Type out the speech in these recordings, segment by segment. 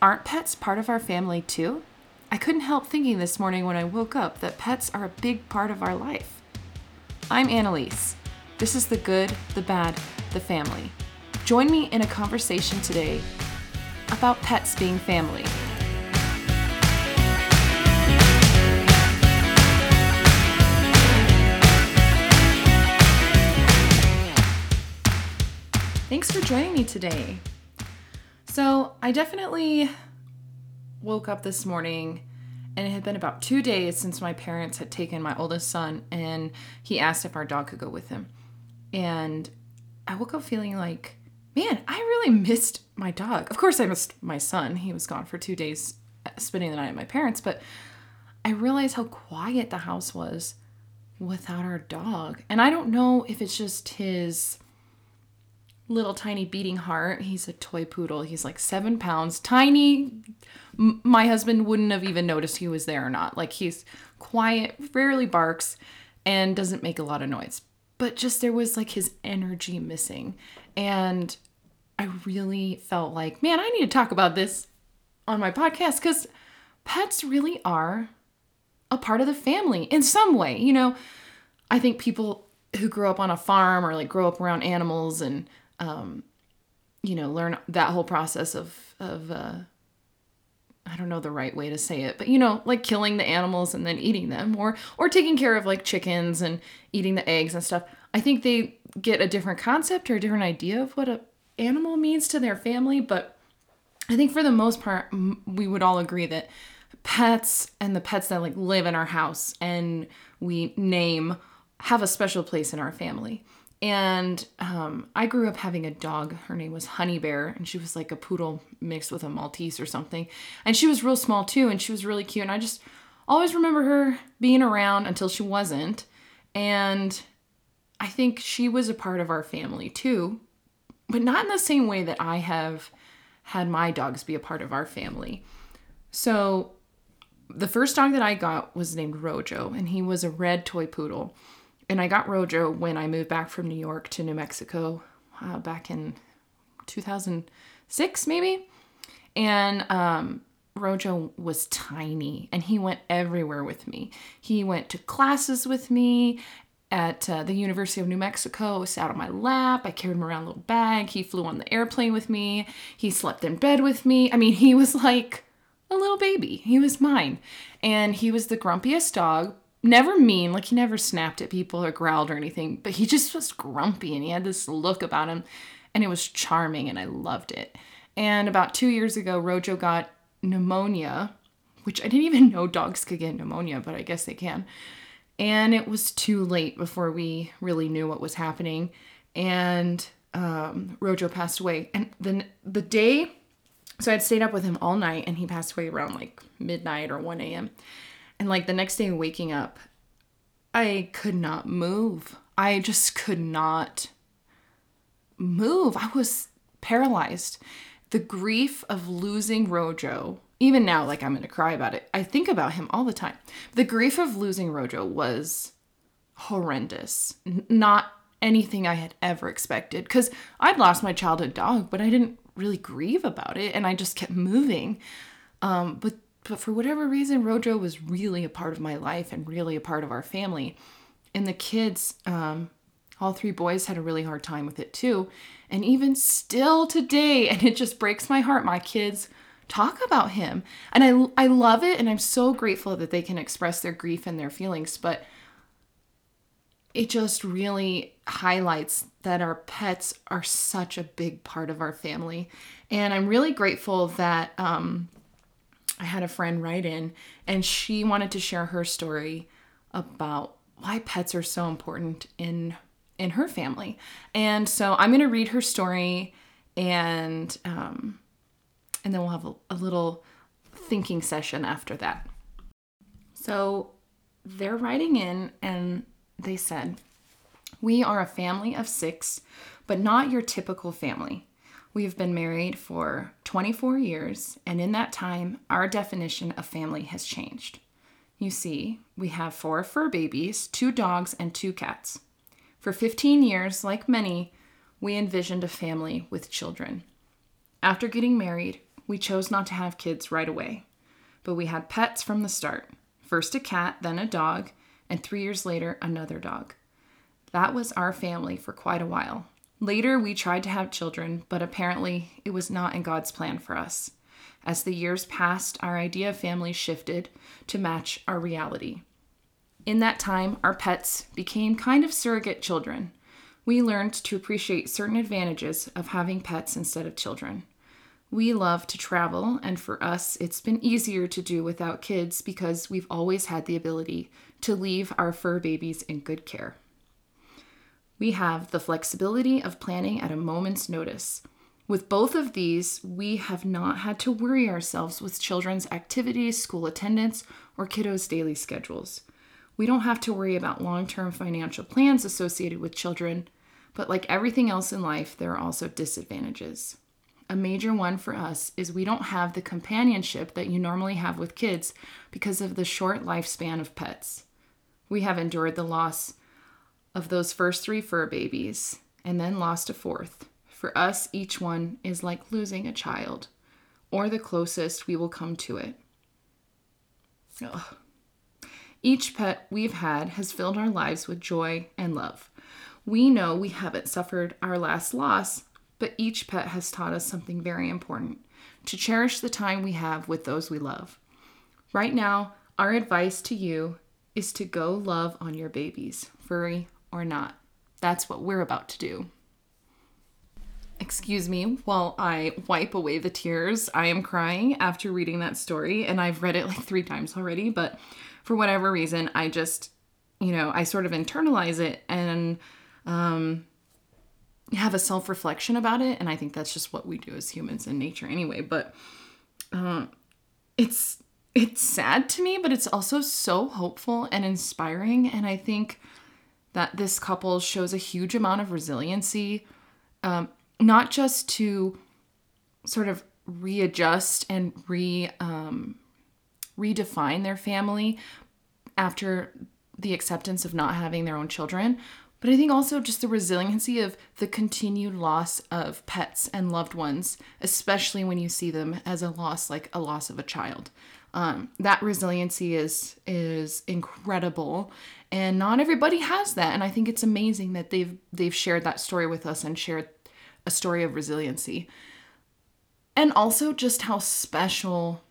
Aren't pets part of our family too? I couldn't help thinking this morning when I woke up that pets are a big part of our life. I'm Annalise. This is the good, the bad, the family. Join me in a conversation today about pets being family. Thanks for joining me today. So, I definitely woke up this morning and it had been about two days since my parents had taken my oldest son and he asked if our dog could go with him. And I woke up feeling like, man, I really missed my dog. Of course, I missed my son. He was gone for two days uh, spending the night at my parents, but I realized how quiet the house was without our dog. And I don't know if it's just his little tiny beating heart. He's a toy poodle. He's like seven pounds, tiny. M- my husband wouldn't have even noticed he was there or not. Like he's quiet, rarely barks, and doesn't make a lot of noise. But just there was like his energy missing. And I really felt like, man, I need to talk about this on my podcast because pets really are a part of the family in some way. You know, I think people who grow up on a farm or like grow up around animals and um, you know, learn that whole process of of uh, I don't know the right way to say it, but you know, like killing the animals and then eating them, or or taking care of like chickens and eating the eggs and stuff. I think they get a different concept or a different idea of what a animal means to their family, but I think for the most part, we would all agree that pets and the pets that like live in our house and we name have a special place in our family. And um, I grew up having a dog. Her name was Honey Bear, and she was like a poodle mixed with a Maltese or something. And she was real small too, and she was really cute. And I just always remember her being around until she wasn't. And I think she was a part of our family too, but not in the same way that I have had my dogs be a part of our family. So the first dog that I got was named Rojo, and he was a red toy poodle and I got Rojo when I moved back from New York to New Mexico uh, back in 2006, maybe. And um, Rojo was tiny and he went everywhere with me. He went to classes with me at uh, the University of New Mexico, sat on my lap. I carried him around a little bag. He flew on the airplane with me. He slept in bed with me. I mean, he was like a little baby. He was mine. And he was the grumpiest dog, never mean, like he never snapped at people or growled or anything, but he just was grumpy and he had this look about him and it was charming and I loved it. And about two years ago, Rojo got pneumonia, which I didn't even know dogs could get pneumonia, but I guess they can. And it was too late before we really knew what was happening. And um, Rojo passed away. And then the day, so I'd stayed up with him all night and he passed away around like midnight or 1 a.m. And like the next day waking up, I could not move. I just could not move. I was paralyzed. The grief of losing Rojo, even now, like I'm gonna cry about it. I think about him all the time. The grief of losing Rojo was horrendous. N- not anything I had ever expected. Because I'd lost my childhood dog, but I didn't really grieve about it and I just kept moving. Um, but but for whatever reason, Rojo was really a part of my life and really a part of our family. And the kids, um, all three boys had a really hard time with it too. And even still today, and it just breaks my heart, my kids talk about him. And I, I love it. And I'm so grateful that they can express their grief and their feelings. But it just really highlights that our pets are such a big part of our family. And I'm really grateful that um, I had a friend write in and she wanted to share her story about why pets are so important in in her family. And so I'm going to read her story and um, and then we'll have a, a little thinking session after that. So they're writing in and they said, "We are a family of 6, but not your typical family. We have been married for 24 years, and in that time, our definition of family has changed. You see, we have four fur babies, two dogs, and two cats. For 15 years, like many, we envisioned a family with children. After getting married, we chose not to have kids right away, but we had pets from the start. First a cat, then a dog, and three years later, another dog. That was our family for quite a while. Later, we tried to have children, but apparently it was not in God's plan for us. As the years passed, our idea of family shifted to match our reality. In that time, our pets became kind of surrogate children. We learned to appreciate certain advantages of having pets instead of children. We love to travel, and for us, it's been easier to do without kids because we've always had the ability to leave our fur babies in good care. We have the flexibility of planning at a moment's notice. With both of these, we have not had to worry ourselves with children's activities, school attendance, or kiddos' daily schedules. We don't have to worry about long term financial plans associated with children, but like everything else in life, there are also disadvantages. A major one for us is we don't have the companionship that you normally have with kids because of the short lifespan of pets. We have endured the loss of those first three fur babies and then lost a fourth. For us, each one is like losing a child, or the closest we will come to it. Ugh. Each pet we've had has filled our lives with joy and love. We know we haven't suffered our last loss, but each pet has taught us something very important to cherish the time we have with those we love. Right now, our advice to you is to go love on your babies, furry or not. That's what we're about to do. Excuse me while I wipe away the tears. I am crying after reading that story, and I've read it like three times already, but for whatever reason, I just, you know, I sort of internalize it and um, have a self reflection about it. And I think that's just what we do as humans in nature anyway. But uh, it's it's sad to me, but it's also so hopeful and inspiring. And I think that this couple shows a huge amount of resiliency, um, not just to sort of readjust and re um, redefine their family after the acceptance of not having their own children, but I think also just the resiliency of the continued loss of pets and loved ones, especially when you see them as a loss like a loss of a child. Um, that resiliency is is incredible, and not everybody has that. And I think it's amazing that they've they've shared that story with us and shared a story of resiliency, and also just how special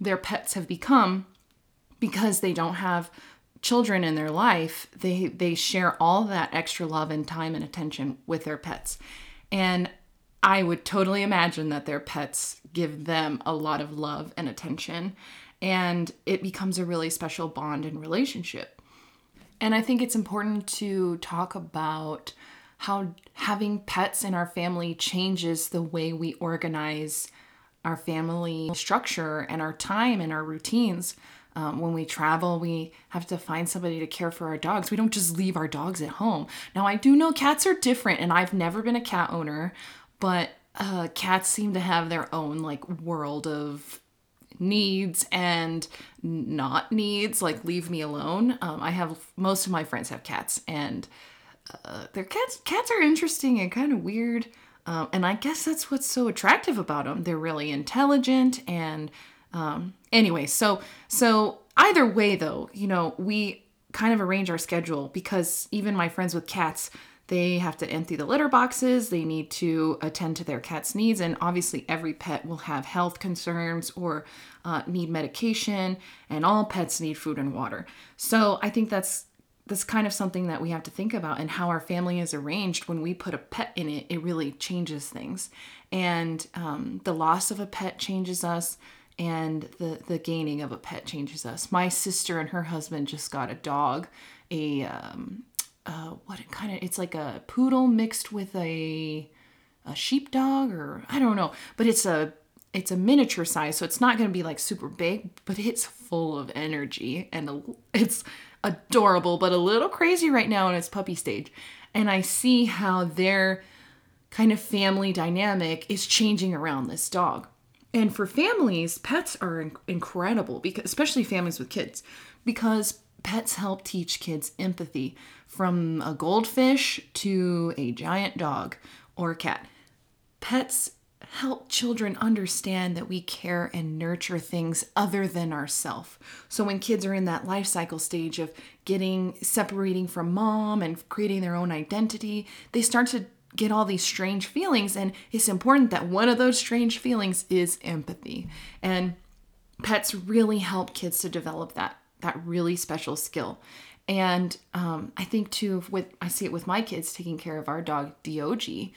their pets have become because they don't have children in their life, they they share all that extra love and time and attention with their pets. And I would totally imagine that their pets give them a lot of love and attention and it becomes a really special bond and relationship. And I think it's important to talk about how having pets in our family changes the way we organize our family structure and our time and our routines. Um, when we travel, we have to find somebody to care for our dogs. We don't just leave our dogs at home. Now, I do know cats are different, and I've never been a cat owner, but uh, cats seem to have their own like world of needs and not needs. Like, leave me alone. Um, I have most of my friends have cats, and uh, their cats cats are interesting and kind of weird. Um, and I guess that's what's so attractive about them. They're really intelligent and um, anyway, so so either way though, you know, we kind of arrange our schedule because even my friends with cats, they have to empty the litter boxes, they need to attend to their cat's needs, and obviously every pet will have health concerns or uh, need medication, and all pets need food and water. So I think that's that's kind of something that we have to think about and how our family is arranged when we put a pet in it it really changes things and um, the loss of a pet changes us and the the gaining of a pet changes us. My sister and her husband just got a dog, a um, uh, what kind of it's like a poodle mixed with a a sheepdog or I don't know, but it's a it's a miniature size, so it's not going to be like super big, but it's full of energy and it's adorable, but a little crazy right now in its puppy stage. And I see how their kind of family dynamic is changing around this dog. And for families, pets are inc- incredible because especially families with kids because pets help teach kids empathy from a goldfish to a giant dog or cat. Pets help children understand that we care and nurture things other than ourself. So when kids are in that life cycle stage of getting separating from mom and creating their own identity, they start to get all these strange feelings and it's important that one of those strange feelings is empathy. And pets really help kids to develop that that really special skill. And um, I think too, with I see it with my kids taking care of our dog Diogi,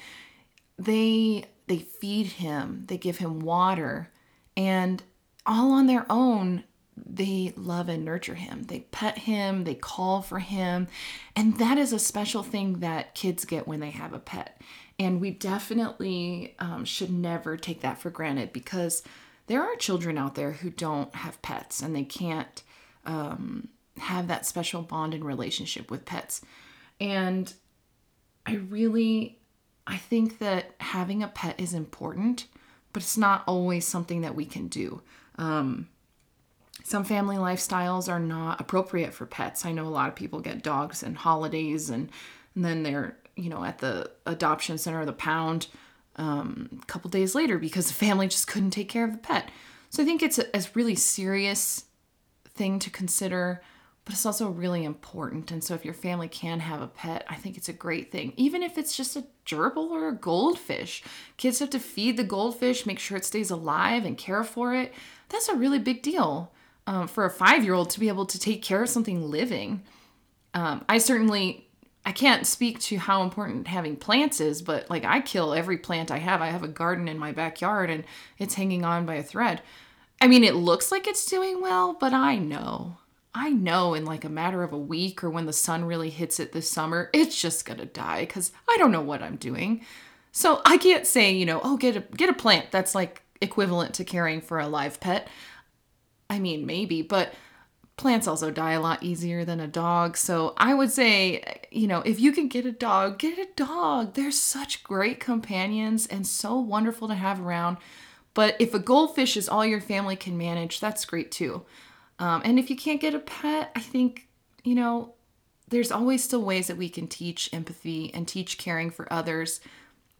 they they feed him, they give him water, and all on their own, they love and nurture him. They pet him, they call for him. And that is a special thing that kids get when they have a pet. And we definitely um, should never take that for granted because there are children out there who don't have pets and they can't um, have that special bond and relationship with pets. And I really I think that having a pet is important, but it's not always something that we can do. Um, some family lifestyles are not appropriate for pets. I know a lot of people get dogs and holidays, and, and then they're you know at the adoption center or the pound um, a couple days later because the family just couldn't take care of the pet. So I think it's a, a really serious thing to consider but it's also really important. And so, if your family can have a pet, I think it's a great thing. Even if it's just a gerbil or a goldfish, kids have to feed the goldfish, make sure it stays alive, and care for it. That's a really big deal um, for a five year old to be able to take care of something living. Um, I certainly. I can't speak to how important having plants is, but like I kill every plant I have. I have a garden in my backyard and it's hanging on by a thread. I mean, it looks like it's doing well, but I know I know in like a matter of a week or when the sun really hits it this summer, it's just gonna die because I don't know what I'm doing. So I can't say, you know, oh, get a get a plant that's like equivalent to caring for a live pet. I mean, maybe, but plants also die a lot easier than a dog. So I would say, you know, if you can get a dog, get a dog. They're such great companions and so wonderful to have around. But if a goldfish is all your family can manage, that's great too. Um, and if you can't get a pet, I think, you know, there's always still ways that we can teach empathy and teach caring for others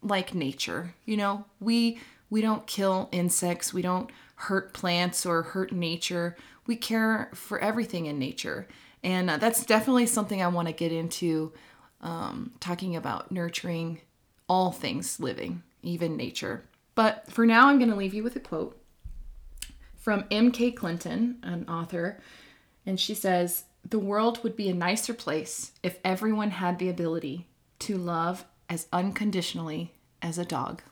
like nature. You know, we we don't kill insects, we don't hurt plants or hurt nature. We care for everything in nature. And uh, that's definitely something I want to get into um, talking about nurturing all things living, even nature. But for now, I'm going to leave you with a quote from M.K. Clinton, an author, and she says, The world would be a nicer place if everyone had the ability to love as unconditionally as a dog.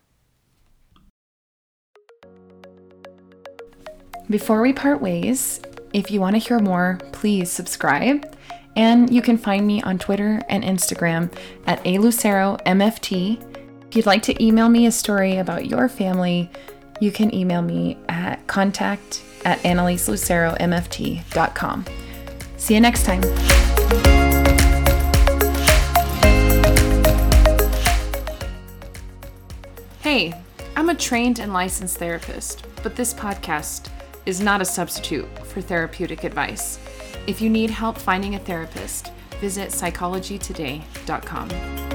Before we part ways, if you want to hear more, please subscribe. And you can find me on Twitter and Instagram at aluceromft. If you'd like to email me a story about your family, you can email me at contact at annaliseluceromft.com. See you next time. Hey, I'm a trained and licensed therapist, but this podcast is not a substitute for therapeutic advice. If you need help finding a therapist, visit psychologytoday.com.